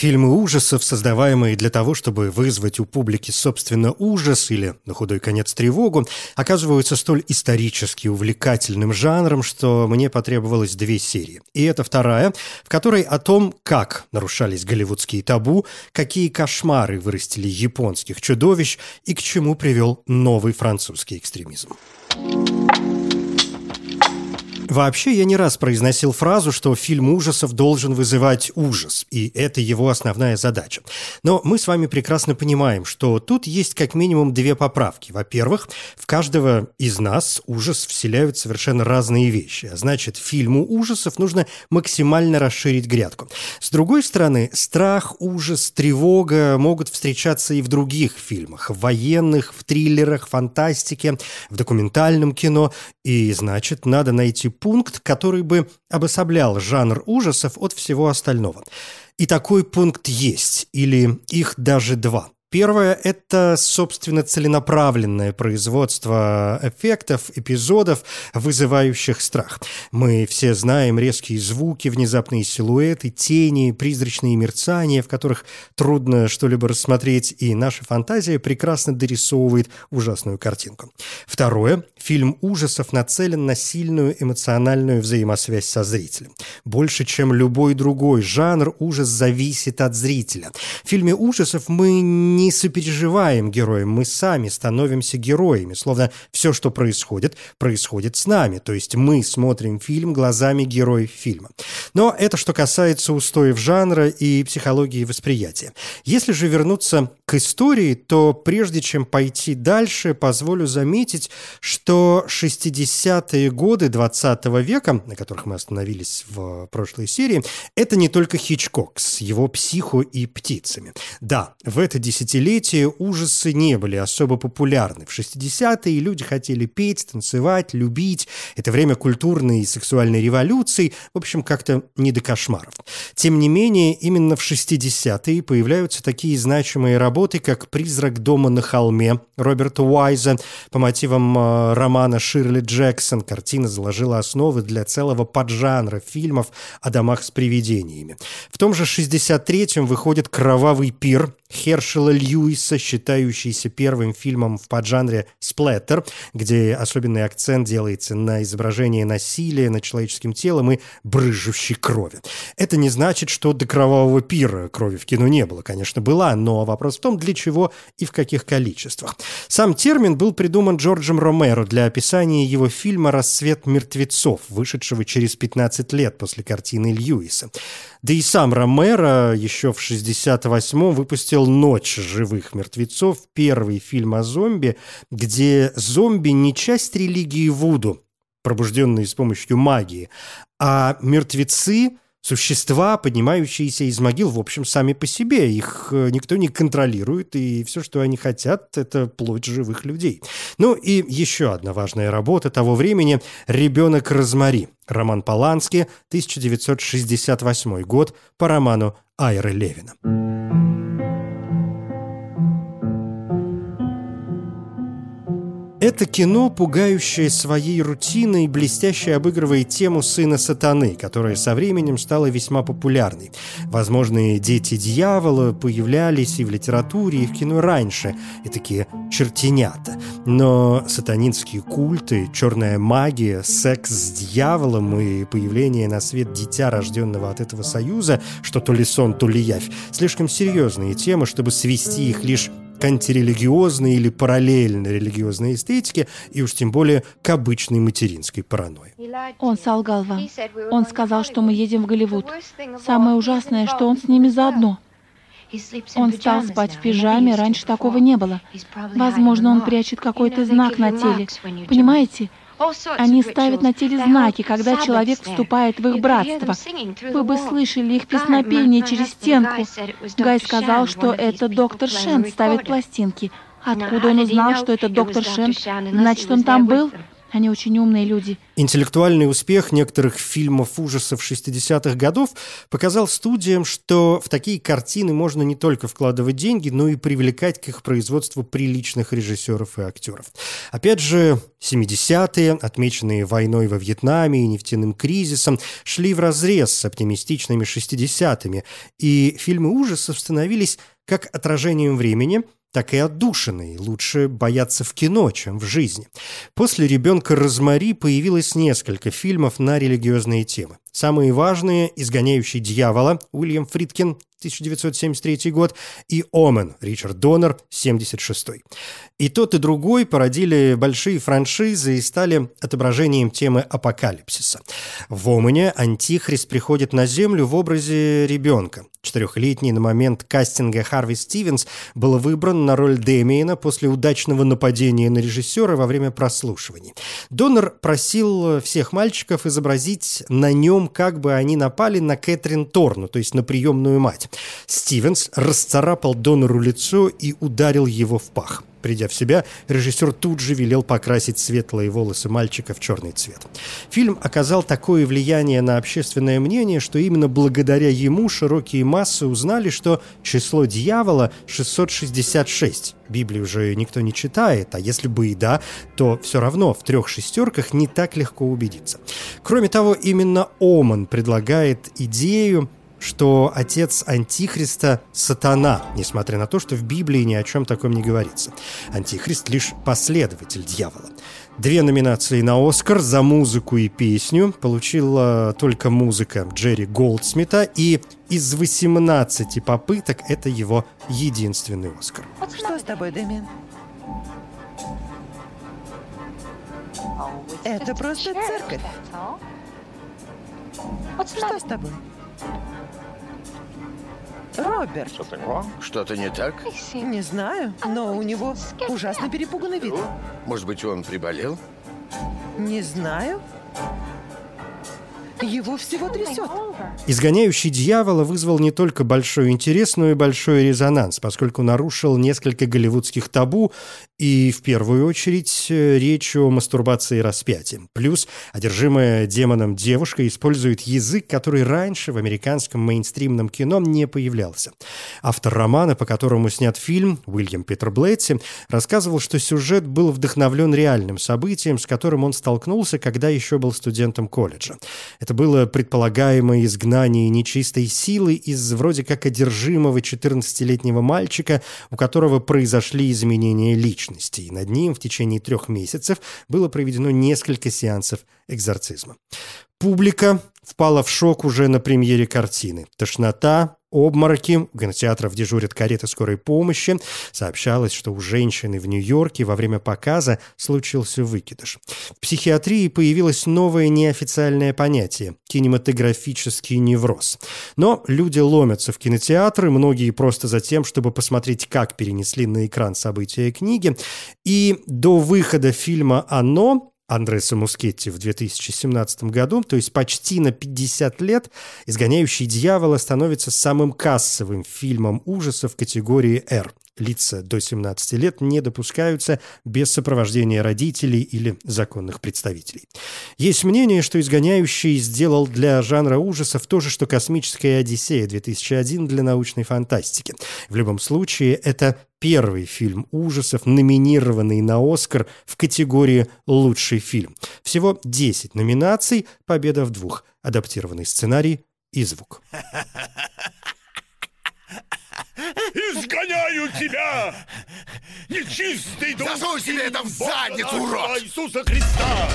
Фильмы ужасов, создаваемые для того, чтобы вызвать у публики, собственно, ужас или, на худой конец, тревогу, оказываются столь исторически увлекательным жанром, что мне потребовалось две серии. И это вторая, в которой о том, как нарушались голливудские табу, какие кошмары вырастили японских чудовищ и к чему привел новый французский экстремизм. Вообще, я не раз произносил фразу, что фильм ужасов должен вызывать ужас, и это его основная задача. Но мы с вами прекрасно понимаем, что тут есть как минимум две поправки. Во-первых, в каждого из нас ужас вселяют совершенно разные вещи, а значит, фильму ужасов нужно максимально расширить грядку. С другой стороны, страх, ужас, тревога могут встречаться и в других фильмах, в военных, в триллерах, фантастике, в документальном кино, и значит, надо найти пункт, который бы обособлял жанр ужасов от всего остального. И такой пункт есть, или их даже два – Первое – это, собственно, целенаправленное производство эффектов, эпизодов, вызывающих страх. Мы все знаем резкие звуки, внезапные силуэты, тени, призрачные мерцания, в которых трудно что-либо рассмотреть, и наша фантазия прекрасно дорисовывает ужасную картинку. Второе – фильм ужасов нацелен на сильную эмоциональную взаимосвязь со зрителем. Больше, чем любой другой жанр, ужас зависит от зрителя. В фильме ужасов мы не сопереживаем героям, мы сами становимся героями, словно все, что происходит, происходит с нами, то есть мы смотрим фильм глазами героев фильма. Но это что касается устоев жанра и психологии восприятия. Если же вернуться к истории, то прежде чем пойти дальше, позволю заметить, что 60-е годы 20 века, на которых мы остановились в прошлой серии, это не только Хичкок с его психо и птицами. Да, в это десятилетие десятилетия ужасы не были особо популярны. В 60-е люди хотели петь, танцевать, любить. Это время культурной и сексуальной революции. В общем, как-то не до кошмаров. Тем не менее, именно в 60-е появляются такие значимые работы, как «Призрак дома на холме» Роберта Уайза по мотивам э, романа Ширли Джексон. Картина заложила основы для целого поджанра фильмов о домах с привидениями. В том же 63-м выходит «Кровавый пир» Хершела Льюиса, считающийся первым фильмом в поджанре сплэттер, где особенный акцент делается на изображение насилия над человеческим телом и брыжущей крови. Это не значит, что до кровавого пира крови в кино не было. Конечно, была, но вопрос в том, для чего и в каких количествах. Сам термин был придуман Джорджем Ромеро для описания его фильма «Рассвет мертвецов», вышедшего через 15 лет после картины Льюиса. Да и сам Ромеро еще в 68-м выпустил «Ночь живых мертвецов», первый фильм о зомби, где зомби не часть религии Вуду, пробужденные с помощью магии, а мертвецы – существа, поднимающиеся из могил, в общем, сами по себе. Их э, никто не контролирует, и все, что они хотят, это плоть живых людей. Ну и еще одна важная работа того времени «Ребенок Розмари». Роман Полански, 1968 год, по роману Айры Левина. Это кино, пугающее своей рутиной, блестяще обыгрывает тему сына сатаны, которая со временем стала весьма популярной. Возможные дети дьявола появлялись и в литературе, и в кино раньше, и такие чертенята. Но сатанинские культы, черная магия, секс с дьяволом и появление на свет дитя, рожденного от этого союза, что то ли сон, то ли явь, слишком серьезные темы, чтобы свести их лишь к антирелигиозной или параллельной религиозной эстетике, и уж тем более к обычной материнской паранойи. Он солгал вам. Он сказал, что мы едем в Голливуд. Самое ужасное, что он с ними заодно. Он стал спать в пижаме, раньше такого не было. Возможно, он прячет какой-то знак на теле. Понимаете? Они ставят на теле знаки, когда человек вступает в их братство. Вы бы слышали их песнопение через стенку. Гай сказал, что это доктор Шен ставит пластинки. Откуда он узнал, что это доктор Шен? Значит, он там был? Они очень умные люди. Интеллектуальный успех некоторых фильмов ужасов 60-х годов показал студиям, что в такие картины можно не только вкладывать деньги, но и привлекать к их производству приличных режиссеров и актеров. Опять же, 70-е, отмеченные войной во Вьетнаме и нефтяным кризисом, шли в разрез с оптимистичными 60-ми, и фильмы ужасов становились как отражением времени – так и отдушиной. Лучше бояться в кино, чем в жизни. После «Ребенка Розмари» появилось несколько фильмов на религиозные темы. Самые важные «Изгоняющий дьявола» Уильям Фридкин 1973 год, и «Омен» Ричард Доннер, 76 И тот, и другой породили большие франшизы и стали отображением темы апокалипсиса. В «Омене» Антихрист приходит на Землю в образе ребенка. Четырехлетний на момент кастинга Харви Стивенс был выбран на роль Дэмиена после удачного нападения на режиссера во время прослушиваний. Доннер просил всех мальчиков изобразить на нем, как бы они напали на Кэтрин Торну, то есть на приемную мать. Стивенс расцарапал донору лицо и ударил его в пах. Придя в себя, режиссер тут же велел покрасить светлые волосы мальчика в черный цвет. Фильм оказал такое влияние на общественное мнение, что именно благодаря ему широкие массы узнали, что число дьявола 666. Библию же никто не читает, а если бы и да, то все равно в трех шестерках не так легко убедиться. Кроме того, именно Оман предлагает идею что отец Антихриста – сатана, несмотря на то, что в Библии ни о чем таком не говорится. Антихрист – лишь последователь дьявола. Две номинации на «Оскар» за музыку и песню получила только музыка Джерри Голдсмита, и из 18 попыток это его единственный «Оскар». Что с тобой, Дэмин? Это просто церковь. Что с тобой? Роберт. Что-то не так? Не знаю, но у него ужасно перепуганный вид. Может быть, он приболел? Не знаю. Его всего трясет. «Изгоняющий дьявола» вызвал не только большой интерес, но и большой резонанс, поскольку нарушил несколько голливудских табу и, в первую очередь, речь о мастурбации и распятии. Плюс одержимая демоном девушка использует язык, который раньше в американском мейнстримном кино не появлялся. Автор романа, по которому снят фильм, Уильям Питер Блэдси, рассказывал, что сюжет был вдохновлен реальным событием, с которым он столкнулся, когда еще был студентом колледжа. Это было предполагаемое изгнание нечистой силы из вроде как одержимого 14-летнего мальчика, у которого произошли изменения личности, и над ним в течение трех месяцев было проведено несколько сеансов экзорцизма. Публика впала в шок уже на премьере картины. Тошнота, обмороки, в кинотеатрах дежурят кареты скорой помощи. Сообщалось, что у женщины в Нью-Йорке во время показа случился выкидыш. В психиатрии появилось новое неофициальное понятие – кинематографический невроз. Но люди ломятся в кинотеатры, многие просто за тем, чтобы посмотреть, как перенесли на экран события книги. И до выхода фильма «Оно» Андреса Мускетти в 2017 году, то есть почти на 50 лет, «Изгоняющий дьявола» становится самым кассовым фильмом ужасов категории «Р». Лица до 17 лет не допускаются без сопровождения родителей или законных представителей. Есть мнение, что «Изгоняющий» сделал для жанра ужасов то же, что «Космическая Одиссея» 2001 для научной фантастики. В любом случае, это первый фильм ужасов, номинированный на «Оскар» в категории «Лучший фильм». Всего 10 номинаций, победа в двух. Адаптированный сценарий и звук. Изгоняю тебя! Нечистый дух! Засунь себе это в задницу, урод! Иисуса Христа!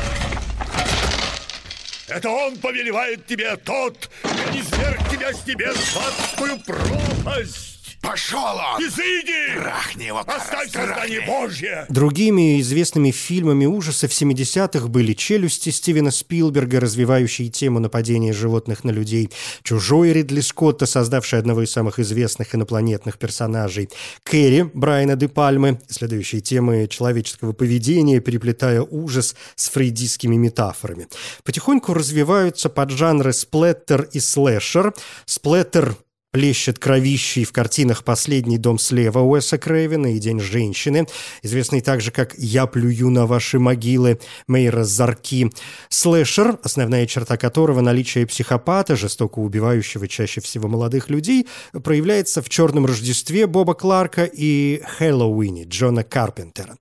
Это Он повелевает тебе, тот, кто не сверг тебя с небес в адскую пропасть! Пошел он! Изыди! Трахни его, Оставь создание Божье! Другими известными фильмами ужасов 70-х были «Челюсти» Стивена Спилберга, развивающие тему нападения животных на людей, «Чужой» Ридли Скотта, создавший одного из самых известных инопланетных персонажей, «Кэрри» Брайана де Пальмы, исследующие темы человеческого поведения, переплетая ужас с фрейдистскими метафорами. Потихоньку развиваются поджанры сплеттер и слэшер. Сплеттер плещет кровищей в картинах «Последний дом слева» Уэса Крейвена и «День женщины», известный также как «Я плюю на ваши могилы» Мейра Зарки. Слэшер, основная черта которого наличие психопата, жестоко убивающего чаще всего молодых людей, проявляется в «Черном Рождестве» Боба Кларка и «Хэллоуине» Джона Карпентера.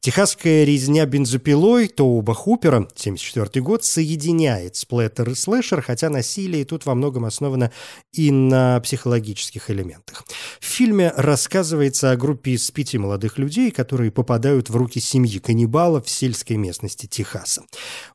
Техасская резня бензопилой Тоуба Хупера, 1974 год, соединяет сплэттер и слэшер, хотя насилие тут во многом основано и на психологии психологических элементах. В фильме рассказывается о группе из пяти молодых людей, которые попадают в руки семьи каннибалов в сельской местности Техаса.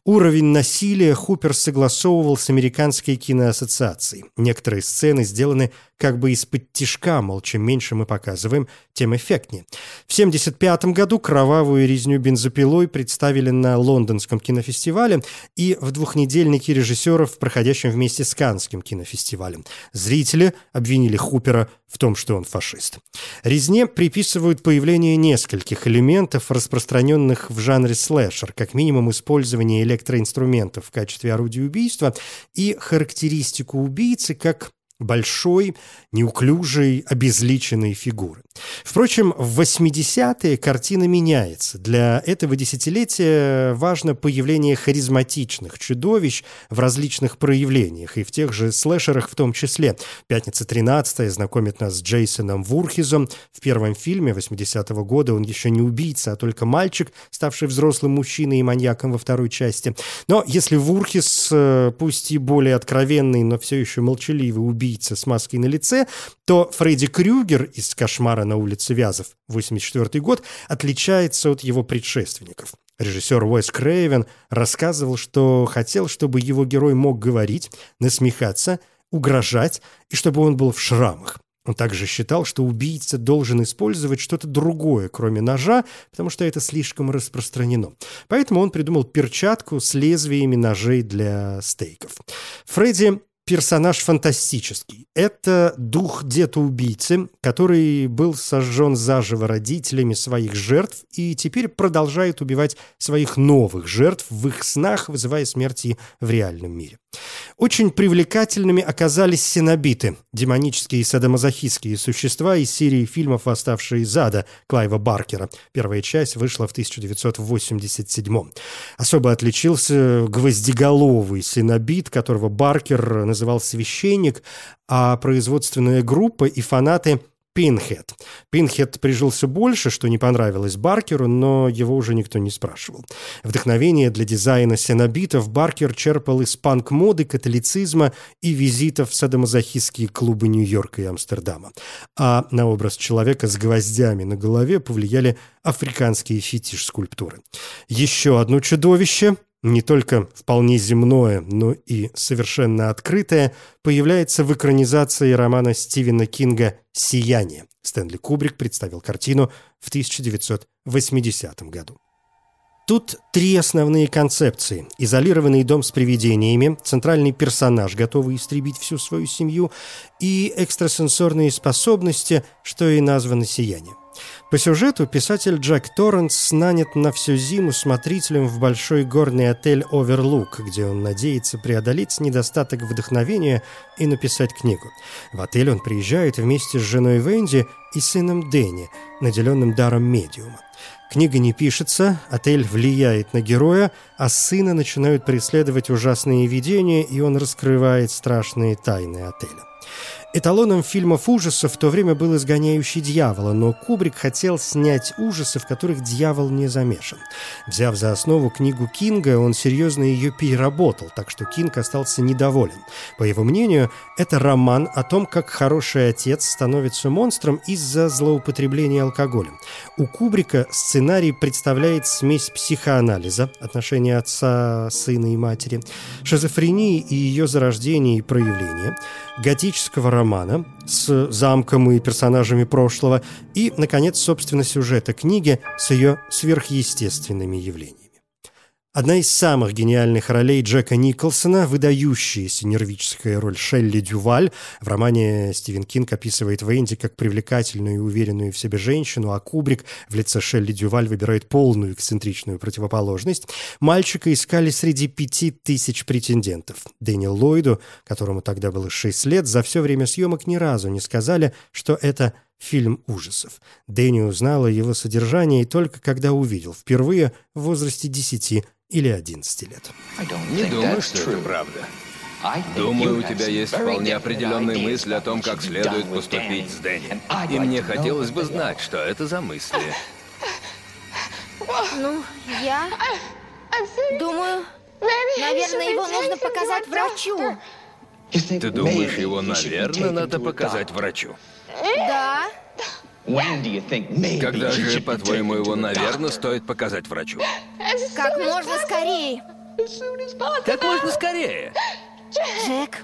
Уровень насилия Хупер согласовывал с Американской киноассоциацией. Некоторые сцены сделаны как бы из-под тишка, мол, чем меньше мы показываем, тем эффектнее. В 1975 году кровавую резню бензопилой представили на Лондонском кинофестивале и в двухнедельнике режиссеров, проходящем вместе с Каннским кинофестивалем. Зрители обвинили Хупера в том, что он фашист. Резне приписывают появление нескольких элементов, распространенных в жанре слэшер, как минимум использование электроинструментов в качестве орудия убийства и характеристику убийцы как большой, неуклюжей, обезличенной фигуры. Впрочем, в 80-е картина меняется. Для этого десятилетия важно появление харизматичных чудовищ в различных проявлениях, и в тех же слэшерах в том числе. «Пятница 13 знакомит нас с Джейсоном Вурхизом. В первом фильме 80-го года он еще не убийца, а только мальчик, ставший взрослым мужчиной и маньяком во второй части. Но если Вурхиз, э, пусть и более откровенный, но все еще молчаливый убийца с маской на лице, то Фредди Крюгер из «Кошмара на улице Вязов» 84 год отличается от его предшественников. Режиссер Уэс Крейвен рассказывал, что хотел, чтобы его герой мог говорить, насмехаться, угрожать и чтобы он был в шрамах. Он также считал, что убийца должен использовать что-то другое, кроме ножа, потому что это слишком распространено. Поэтому он придумал перчатку с лезвиями ножей для стейков. Фредди персонаж фантастический. Это дух деда-убийцы, который был сожжен заживо родителями своих жертв и теперь продолжает убивать своих новых жертв в их снах, вызывая смерти в реальном мире. Очень привлекательными оказались синобиты, демонические и садомазохистские существа из серии фильмов «Восставшие из ада» Клайва Баркера. Первая часть вышла в 1987 Особо отличился гвоздиголовый синобит, которого Баркер называл «священник», а производственная группа и фанаты – Пинхед. Пинхед прижился больше, что не понравилось Баркеру, но его уже никто не спрашивал. Вдохновение для дизайна сенобитов Баркер черпал из панк-моды, католицизма и визитов в садомазохистские клубы Нью-Йорка и Амстердама. А на образ человека с гвоздями на голове повлияли африканские фетиш-скульптуры. Еще одно чудовище не только вполне земное, но и совершенно открытое, появляется в экранизации романа Стивена Кинга «Сияние». Стэнли Кубрик представил картину в 1980 году. Тут три основные концепции. Изолированный дом с привидениями, центральный персонаж, готовый истребить всю свою семью, и экстрасенсорные способности, что и названо «Сияние». По сюжету писатель Джек Торренс нанят на всю зиму смотрителем в большой горный отель «Оверлук», где он надеется преодолеть недостаток вдохновения и написать книгу. В отель он приезжает вместе с женой Венди и сыном Дэнни, наделенным даром медиума. Книга не пишется, отель влияет на героя, а сына начинают преследовать ужасные видения, и он раскрывает страшные тайны отеля. Эталоном фильмов ужасов в то время был «Изгоняющий дьявола», но Кубрик хотел снять ужасы, в которых дьявол не замешан. Взяв за основу книгу Кинга, он серьезно ее переработал, так что Кинг остался недоволен. По его мнению, это роман о том, как хороший отец становится монстром из-за злоупотребления алкоголем. У Кубрика сценарий представляет смесь психоанализа, отношения отца, сына и матери, шизофрении и ее зарождения и проявления, готического романа с замком и персонажами прошлого и, наконец, собственно, сюжета книги с ее сверхъестественными явлениями. Одна из самых гениальных ролей Джека Николсона – выдающаяся нервическая роль Шелли Дюваль. В романе Стивен Кинг описывает Венди как привлекательную и уверенную в себе женщину, а Кубрик в лице Шелли Дюваль выбирает полную эксцентричную противоположность. Мальчика искали среди пяти тысяч претендентов. Дэниел Ллойду, которому тогда было шесть лет, за все время съемок ни разу не сказали, что это фильм ужасов. Дэнни узнал о его содержании только когда увидел впервые в возрасте 10 или 11 лет. Не думаю, что это правда. Думаю, у тебя есть вполне определенные мысли о том, как следует поступить с Дэнни. И мне хотелось бы знать, что это за мысли. Ну, я думаю, наверное, его нужно показать врачу. Ты думаешь, его, наверное, надо показать врачу? Да. Когда же, по-твоему, его, наверное, стоит показать врачу? Как можно скорее. Как можно скорее. Джек.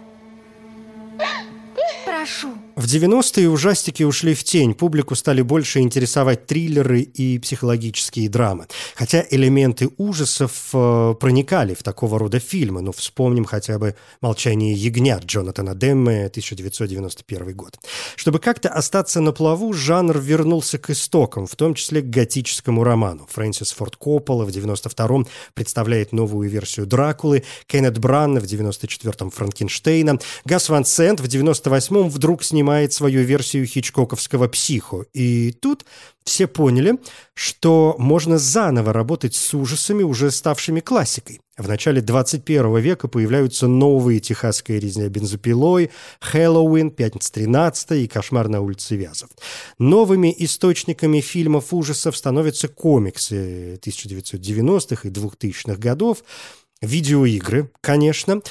Прошу. В 90-е ужастики ушли в тень, публику стали больше интересовать триллеры и психологические драмы. Хотя элементы ужасов э, проникали в такого рода фильмы, ну, вспомним хотя бы «Молчание ягнят» Джонатана Демме, 1991 год. Чтобы как-то остаться на плаву, жанр вернулся к истокам, в том числе к готическому роману. Фрэнсис Форд Коппола в 92-м представляет новую версию Дракулы, Кеннет Бран в 94-м Франкенштейна, Гас Ван Сент в 98-м вдруг снимает свою версию хичкоковского «Психо». И тут все поняли, что можно заново работать с ужасами, уже ставшими классикой. В начале 21 века появляются новые «Техасская резня бензопилой», «Хэллоуин», «Пятница 13 и «Кошмар на улице Вязов». Новыми источниками фильмов ужасов становятся комиксы 1990-х и 2000-х годов, видеоигры, конечно,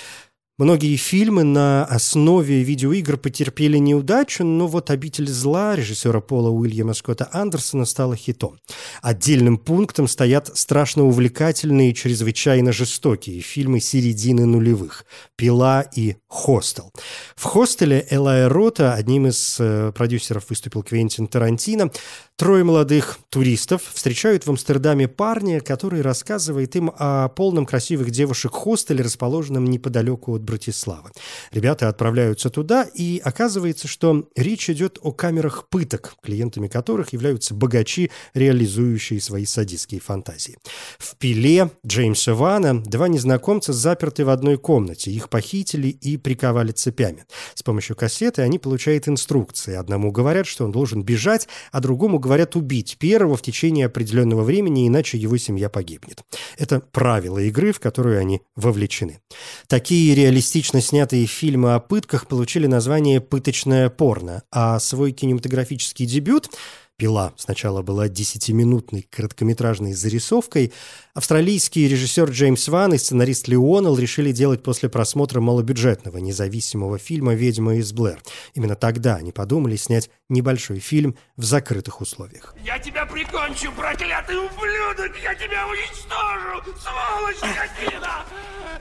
Многие фильмы на основе видеоигр потерпели неудачу, но вот «Обитель зла» режиссера Пола Уильяма Скотта Андерсона стала хитом. Отдельным пунктом стоят страшно увлекательные и чрезвычайно жестокие фильмы середины нулевых «Пила» и «Хостел». В «Хостеле» Элая Рота, одним из э, продюсеров выступил Квентин Тарантино, Трое молодых туристов встречают в Амстердаме парня, который рассказывает им о полном красивых девушек хостеле, расположенном неподалеку от Братиславы. Ребята отправляются туда, и оказывается, что речь идет о камерах пыток, клиентами которых являются богачи, реализующие свои садистские фантазии. В «Пиле» Джеймса Вана два незнакомца заперты в одной комнате. Их похитили и приковали цепями. С помощью кассеты они получают инструкции. Одному говорят, что он должен бежать, а другому говорят убить первого в течение определенного времени, иначе его семья погибнет. Это правила игры, в которую они вовлечены. Такие реалистично снятые фильмы о пытках получили название «пыточное порно», а свой кинематографический дебют «Пила» сначала была десятиминутной короткометражной зарисовкой, австралийский режиссер Джеймс Ван и сценарист Леонел решили делать после просмотра малобюджетного независимого фильма «Ведьма из Блэр». Именно тогда они подумали снять небольшой фильм в закрытых условиях. «Я тебя прикончу, проклятый ублюдок! Я тебя уничтожу! Сволочь скотина!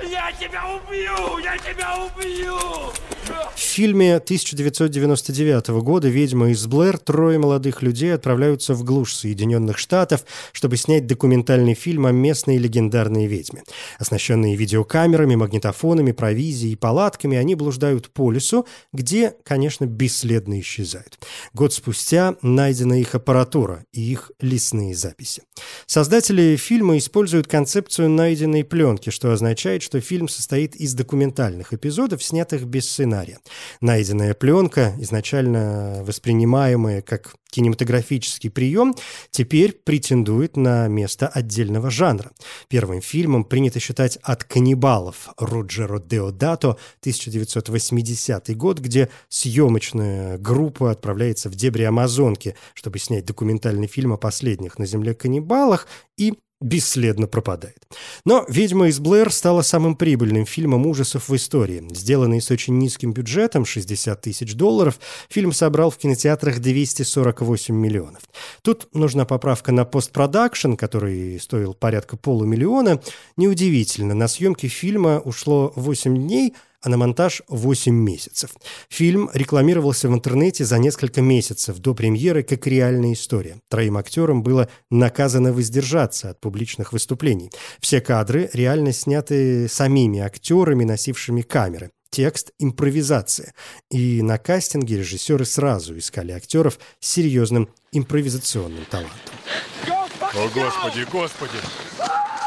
Я тебя убью! Я тебя убью!» В фильме 1999 года «Ведьма из Блэр» трое молодых людей отправляются в глушь Соединенных Штатов, чтобы снять документальный фильм о местной легендарной ведьме. Оснащенные видеокамерами, магнитофонами, провизией и палатками, они блуждают по лесу, где, конечно, бесследно исчезают. Год спустя найдена их аппаратура и их лесные записи. Создатели фильма используют концепцию найденной пленки, что означает, что фильм состоит из документальных эпизодов, снятых без сценария. Найденная пленка, изначально воспринимаемая как кинематографический прием теперь претендует на место отдельного жанра. Первым фильмом принято считать «От каннибалов» Роджеро Деодато, 1980 год, где съемочная группа отправляется в дебри Амазонки, чтобы снять документальный фильм о последних на Земле каннибалах и бесследно пропадает. Но «Ведьма из Блэр» стала самым прибыльным фильмом ужасов в истории. Сделанный с очень низким бюджетом, 60 тысяч долларов, фильм собрал в кинотеатрах 248 миллионов. Тут нужна поправка на постпродакшн, который стоил порядка полумиллиона. Неудивительно, на съемки фильма ушло 8 дней, а на монтаж 8 месяцев. Фильм рекламировался в интернете за несколько месяцев до премьеры как реальная история. Троим актерам было наказано воздержаться от публичных выступлений. Все кадры реально сняты самими актерами, носившими камеры текст – импровизация. И на кастинге режиссеры сразу искали актеров с серьезным импровизационным талантом. О, Господи, Господи!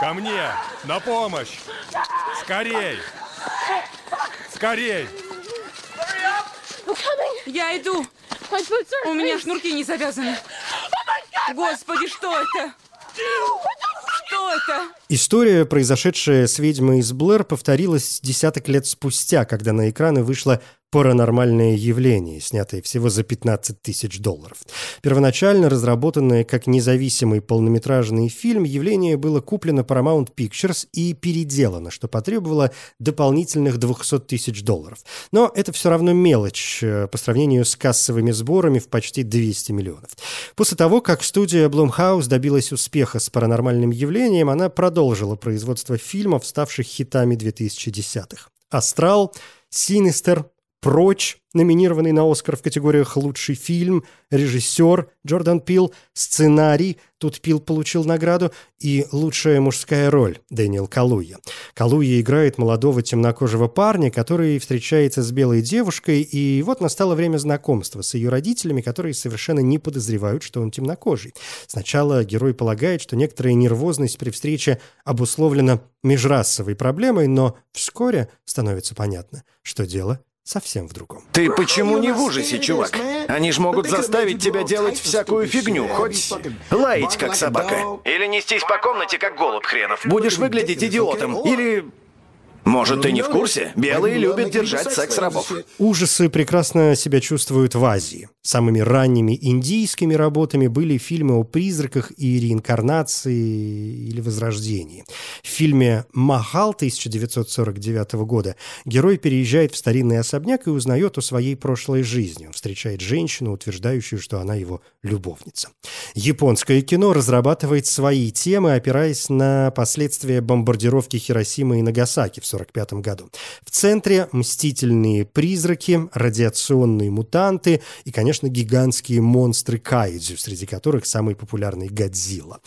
Ко мне! На помощь! Скорей! Скорей! Я иду! У меня шнурки не завязаны. Господи, что это? Что это? История, произошедшая с ведьмой из Блэр, повторилась десяток лет спустя, когда на экраны вышла «Паранормальное явление», снятое всего за 15 тысяч долларов. Первоначально разработанное как независимый полнометражный фильм, явление было куплено Paramount Pictures и переделано, что потребовало дополнительных 200 тысяч долларов. Но это все равно мелочь э, по сравнению с кассовыми сборами в почти 200 миллионов. После того, как студия Blumhouse добилась успеха с «Паранормальным явлением», она продолжила производство фильмов, ставших хитами 2010-х. «Астрал», «Синистер», «Прочь», номинированный на «Оскар» в категориях «Лучший фильм», «Режиссер» Джордан Пил, «Сценарий» тут Пил получил награду и «Лучшая мужская роль» Дэниел Калуя. Калуя играет молодого темнокожего парня, который встречается с белой девушкой, и вот настало время знакомства с ее родителями, которые совершенно не подозревают, что он темнокожий. Сначала герой полагает, что некоторая нервозность при встрече обусловлена межрасовой проблемой, но вскоре становится понятно, что дело совсем в другом. Ты почему не в ужасе, чувак? Они ж могут заставить тебя делать всякую фигню, хоть лаять, как собака. Или нестись по комнате, как голубь хренов. Будешь выглядеть идиотом. Или может, ты не в курсе? Белые любят держать секс-рабов. Ужасы прекрасно себя чувствуют в Азии. Самыми ранними индийскими работами были фильмы о призраках и реинкарнации или возрождении. В фильме «Махал» 1949 года герой переезжает в старинный особняк и узнает о своей прошлой жизни. Он встречает женщину, утверждающую, что она его любовница. Японское кино разрабатывает свои темы, опираясь на последствия бомбардировки Хиросимы и Нагасаки в 1945 году. В центре мстительные призраки, радиационные мутанты и, конечно, гигантские монстры кайдзю, среди которых самый популярный Годзилла.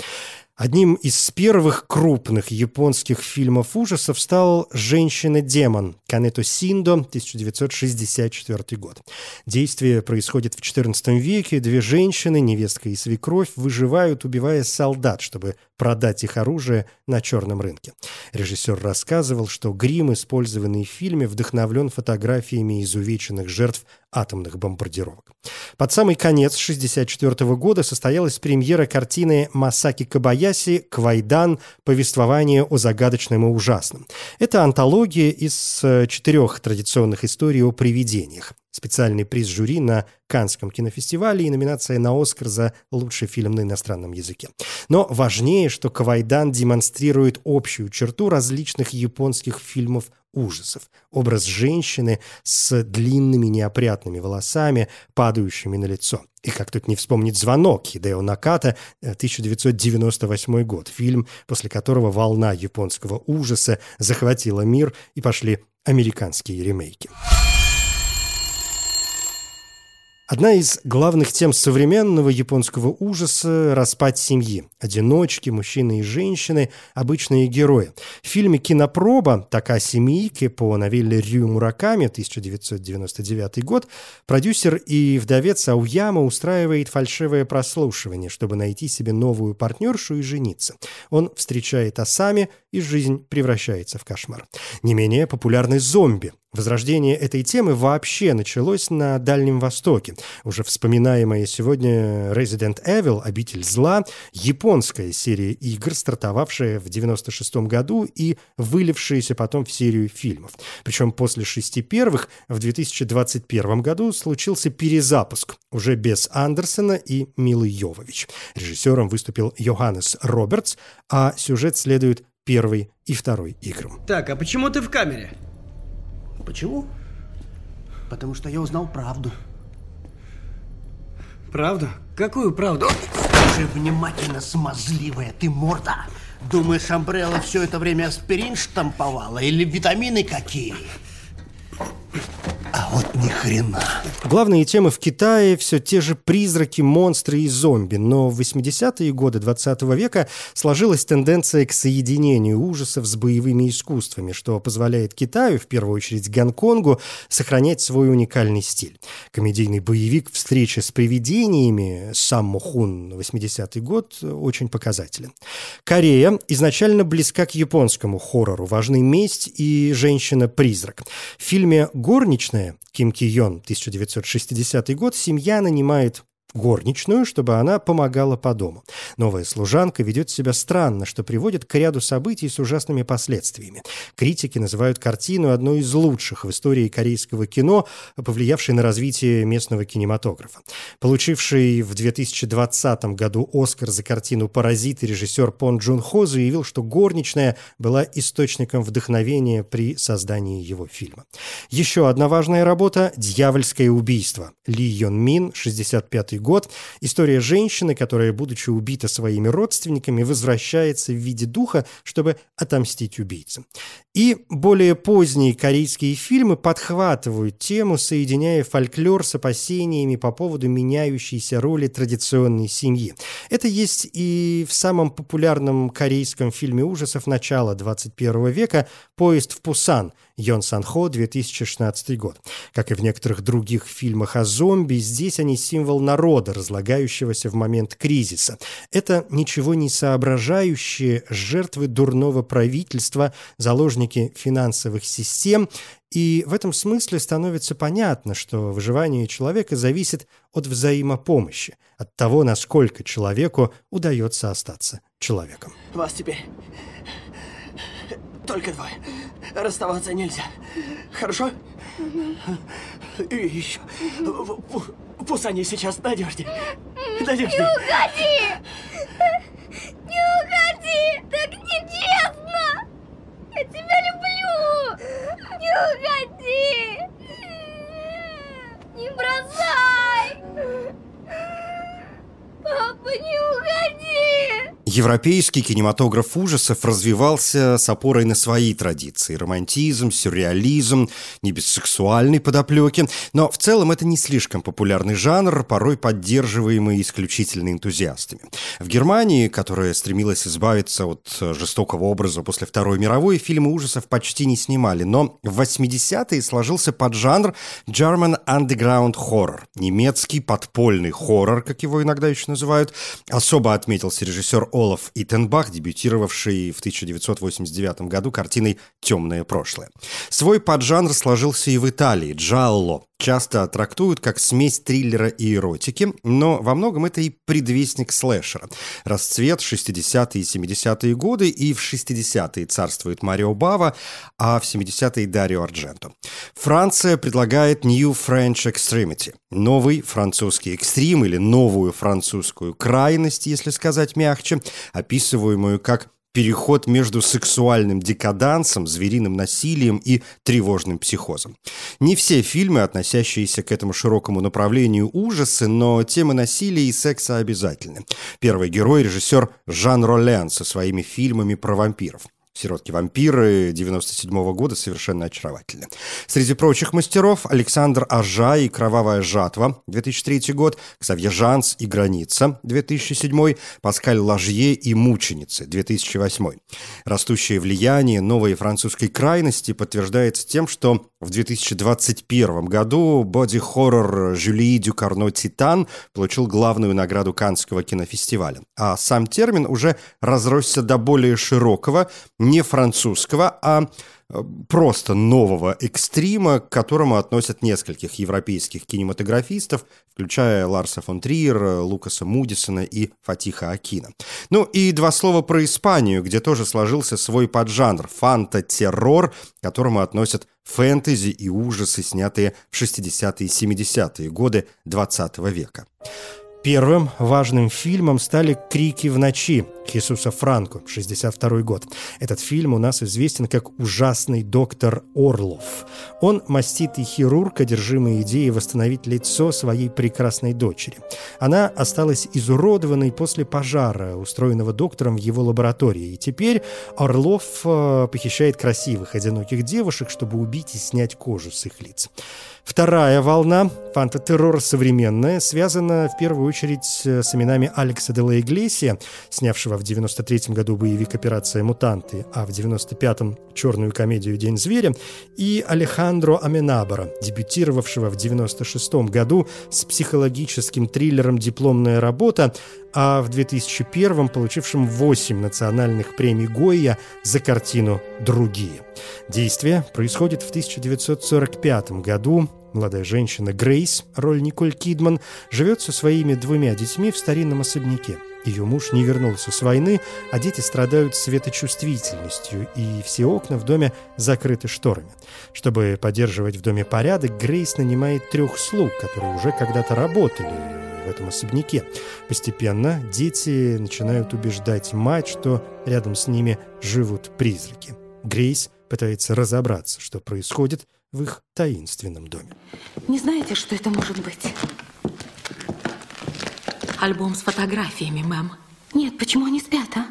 Одним из первых крупных японских фильмов ужасов стал «Женщина-демон» Кането Синдо, 1964 год. Действие происходит в XIV веке. Две женщины, невестка и свекровь, выживают, убивая солдат, чтобы продать их оружие на черном рынке. Режиссер рассказывал, что грим, использованный в фильме, вдохновлен фотографиями изувеченных жертв атомных бомбардировок. Под самый конец 1964 года состоялась премьера картины Масаки Кабаяси «Квайдан. Повествование о загадочном и ужасном». Это антология из э, четырех традиционных историй о привидениях. Специальный приз жюри на Канском кинофестивале и номинация на «Оскар» за лучший фильм на иностранном языке. Но важнее, что Кавайдан демонстрирует общую черту различных японских фильмов ужасов. Образ женщины с длинными неопрятными волосами, падающими на лицо. И как тут не вспомнить «Звонок» Хидео Наката, 1998 год, фильм, после которого волна японского ужаса захватила мир и пошли американские ремейки. Одна из главных тем современного японского ужаса – распад семьи. Одиночки, мужчины и женщины – обычные герои. В фильме «Кинопроба» Такаси Миики по новелле Рю Мураками 1999 год продюсер и вдовец Ауяма устраивает фальшивое прослушивание, чтобы найти себе новую партнершу и жениться. Он встречает Асами, и жизнь превращается в кошмар. Не менее популярны зомби. Возрождение этой темы вообще началось на Дальнем Востоке. Уже вспоминаемая сегодня Resident Evil «Обитель зла» — японская серия игр, стартовавшая в 96 году и вылившаяся потом в серию фильмов. Причем после шести первых в 2021 году случился перезапуск, уже без Андерсона и Милы Йовович. Режиссером выступил Йоханнес Робертс, а сюжет следует первой и второй играм. Так, а почему ты в камере? Почему? Потому что я узнал правду. Правду? Какую правду? Слушай внимательно, смазливая ты морда. Думаешь, Амбрелла все это время аспирин штамповала или витамины какие? Ни хрена. Главные темы в Китае все те же призраки, монстры и зомби, но в 80-е годы 20 века сложилась тенденция к соединению ужасов с боевыми искусствами, что позволяет Китаю, в первую очередь Гонконгу, сохранять свой уникальный стиль. Комедийный боевик «Встреча с привидениями» Саммо Хун 80-й год очень показателен. Корея изначально близка к японскому хоррору, важны месть и женщина-призрак. В фильме «Горничная» Ким Ки Йон, 1960 год, семья нанимает горничную, чтобы она помогала по дому. Новая служанка ведет себя странно, что приводит к ряду событий с ужасными последствиями. Критики называют картину одной из лучших в истории корейского кино, повлиявшей на развитие местного кинематографа. Получивший в 2020 году Оскар за картину «Паразит» режиссер Пон Джун Хо заявил, что горничная была источником вдохновения при создании его фильма. Еще одна важная работа «Дьявольское убийство». Ли Йон Мин, 65 год. История женщины, которая, будучи убита своими родственниками, возвращается в виде духа, чтобы отомстить убийцам. И более поздние корейские фильмы подхватывают тему, соединяя фольклор с опасениями по поводу меняющейся роли традиционной семьи. Это есть и в самом популярном корейском фильме ужасов начала 21 века «Поезд в Пусан» Йон Санхо, 2016 год. Как и в некоторых других фильмах о зомби, здесь они символ народа, разлагающегося в момент кризиса. Это ничего не соображающие жертвы дурного правительства, заложники финансовых систем, и в этом смысле становится понятно, что выживание человека зависит от взаимопомощи, от того, насколько человеку удается остаться человеком. Вас теперь только двое. Расставаться нельзя. Хорошо? И еще. Пусть они сейчас надежнее. Надежнее. Не уходи! Не уходи! Так нечестно! Я тебя люблю! Не уходи! Не бросай! Папа, не уходи! Европейский кинематограф ужасов развивался с опорой на свои традиции. Романтизм, сюрреализм, не без сексуальной подоплеки. Но в целом это не слишком популярный жанр, порой поддерживаемый исключительно энтузиастами. В Германии, которая стремилась избавиться от жестокого образа после Второй мировой, фильмы ужасов почти не снимали. Но в 80-е сложился поджанр German Underground Horror. Немецкий подпольный хоррор, как его иногда еще называют. Особо отметился режиссер Олаф Итенбах, дебютировавший в 1989 году картиной «Темное прошлое». Свой поджанр сложился и в Италии – джалло. Часто трактуют как смесь триллера и эротики, но во многом это и предвестник слэшера. Расцвет 60-е и 70-е годы, и в 60-е царствует Марио Бава, а в 70-е Дарио Ардженто. Франция предлагает New French Extremity – новый французский экстрим или новую французскую крайность, если сказать мягче, описываемую как переход между сексуальным декадансом, звериным насилием и тревожным психозом. Не все фильмы, относящиеся к этому широкому направлению ужасы, но темы насилия и секса обязательны. Первый герой – режиссер Жан Ролен со своими фильмами про вампиров. «Сиротки-вампиры» 97 -го года совершенно очаровательны. Среди прочих мастеров Александр Ажа и «Кровавая жатва» 2003 год, Ксавье Жанс и «Граница» 2007, Паскаль Лажье и «Мученицы» 2008. Растущее влияние новой французской крайности подтверждается тем, что в 2021 году боди-хоррор Жюли Дюкарно «Титан» получил главную награду Каннского кинофестиваля. А сам термин уже разросся до более широкого, не французского, а э, просто нового экстрима, к которому относят нескольких европейских кинематографистов, включая Ларса фон Триера, Лукаса Мудисона и Фатиха Акина. Ну и два слова про Испанию, где тоже сложился свой поджанр – фанта-террор, к которому относят фэнтези и ужасы, снятые в 60-е и 70-е годы 20 века. Первым важным фильмом стали «Крики в ночи» Хисуса Франко, 62 год. Этот фильм у нас известен как «Ужасный доктор Орлов». Он маститый хирург, одержимый идеей восстановить лицо своей прекрасной дочери. Она осталась изуродованной после пожара, устроенного доктором в его лаборатории. И теперь Орлов э, похищает красивых, одиноких девушек, чтобы убить и снять кожу с их лиц. Вторая волна, фантатеррор современная, связана в первую очередь с именами Алекса де ла Иглесия, снявшего в 93-м году боевик «Операция Мутанты», а в 95-м черную комедию «День зверя», и Алехандро Аменабара, дебютировавшего в 96-м году с психологическим триллером «Дипломная работа», а в 2001-м получившим 8 национальных премий Гойя за картину «Другие». Действие происходит в 1945 году. Молодая женщина Грейс, роль Николь Кидман, живет со своими двумя детьми в старинном особняке. Ее муж не вернулся с войны, а дети страдают светочувствительностью, и все окна в доме закрыты шторами. Чтобы поддерживать в доме порядок, Грейс нанимает трех слуг, которые уже когда-то работали в этом особняке. Постепенно дети начинают убеждать мать, что рядом с ними живут призраки. Грейс пытается разобраться, что происходит в их таинственном доме. Не знаете, что это может быть? Альбом с фотографиями, мэм. Нет, почему они спят, а?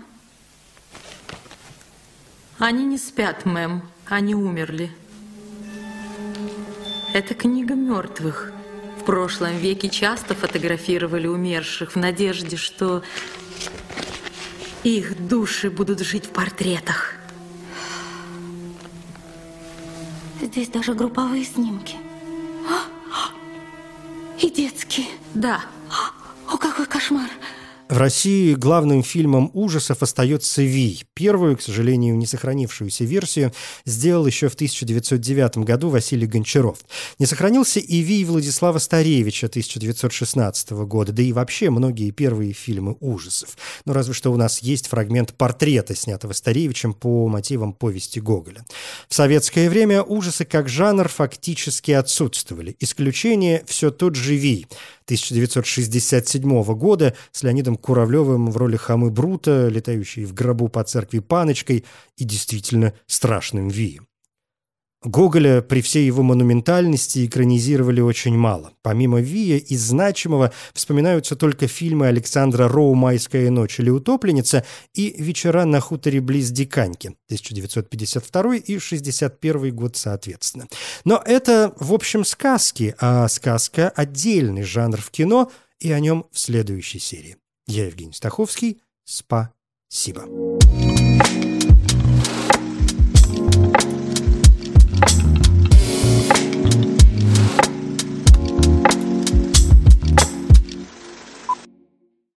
Они не спят, мэм. Они умерли. Это книга мертвых. В прошлом веке часто фотографировали умерших в надежде, что их души будут жить в портретах. Здесь даже групповые снимки. И детские. Да. О, какой кошмар! В России главным фильмом ужасов остается «Вий». Первую, к сожалению, не сохранившуюся версию сделал еще в 1909 году Василий Гончаров. Не сохранился и «Вий» Владислава Старевича 1916 года, да и вообще многие первые фильмы ужасов. Но разве что у нас есть фрагмент портрета, снятого Старевичем по мотивам повести Гоголя. В советское время ужасы как жанр фактически отсутствовали. Исключение все тот же «Вий». 1967 года с Леонидом Куравлевым в роли хамы Брута, летающей в гробу по церкви Паночкой и действительно страшным Вием. Гоголя при всей его монументальности экранизировали очень мало. Помимо Вия из значимого вспоминаются только фильмы Александра Роу «Майская ночь» или «Утопленница» и «Вечера на хуторе близ Диканьки» 1952 и 61 год соответственно. Но это, в общем, сказки, а сказка – отдельный жанр в кино, и о нем в следующей серии. Я Евгений Стаховский. Спасибо.